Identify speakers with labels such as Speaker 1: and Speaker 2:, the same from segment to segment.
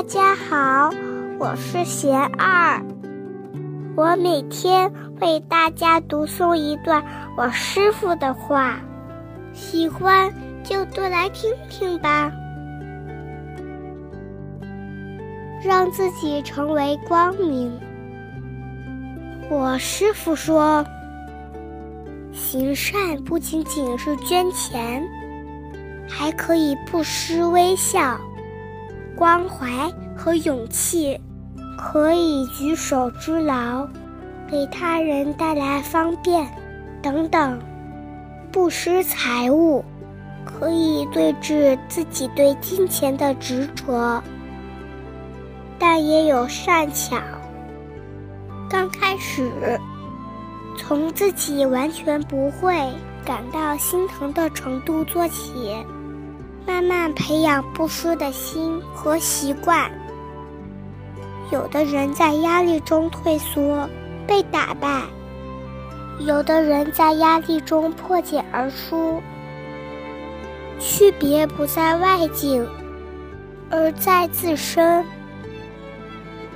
Speaker 1: 大家好，我是贤二，我每天为大家读诵一段我师父的话，喜欢就多来听听吧。让自己成为光明。我师父说，行善不仅仅是捐钱，还可以不失微笑。关怀和勇气，可以举手之劳，给他人带来方便，等等。不失财物，可以对治自己对金钱的执着，但也有善巧。刚开始，从自己完全不会感到心疼的程度做起。慢慢培养不输的心和习惯。有的人在压力中退缩，被打败；有的人在压力中破茧而出。区别不在外境，而在自身。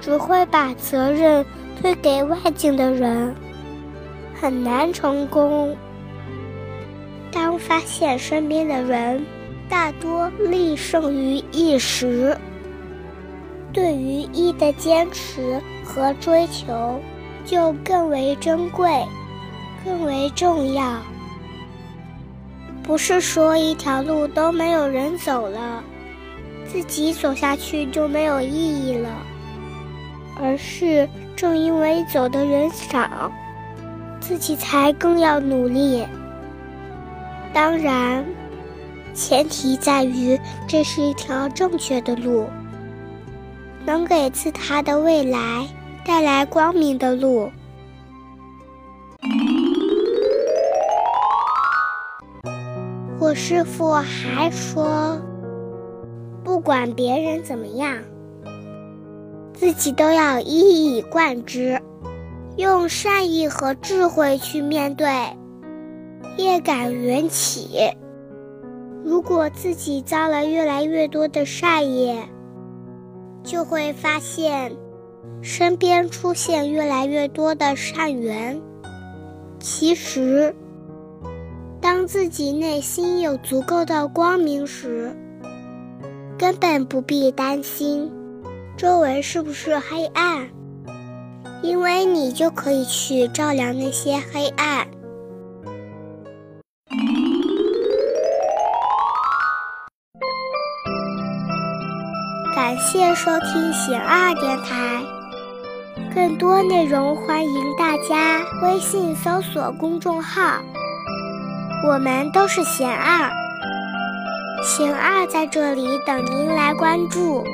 Speaker 1: 只会把责任推给外境的人，很难成功。当发现身边的人，大多力胜于一时，对于一的坚持和追求就更为珍贵，更为重要。不是说一条路都没有人走了，自己走下去就没有意义了，而是正因为走的人少，自己才更要努力。当然。前提在于，这是一条正确的路，能给自他的未来带来光明的路。我师父还说，不管别人怎么样，自己都要一以贯之，用善意和智慧去面对，业感缘起。如果自己造了越来越多的善业，就会发现身边出现越来越多的善缘。其实，当自己内心有足够的光明时，根本不必担心周围是不是黑暗，因为你就可以去照亮那些黑暗。感谢收听贤二电台，更多内容欢迎大家微信搜索公众号。我们都是贤二，贤二在这里等您来关注。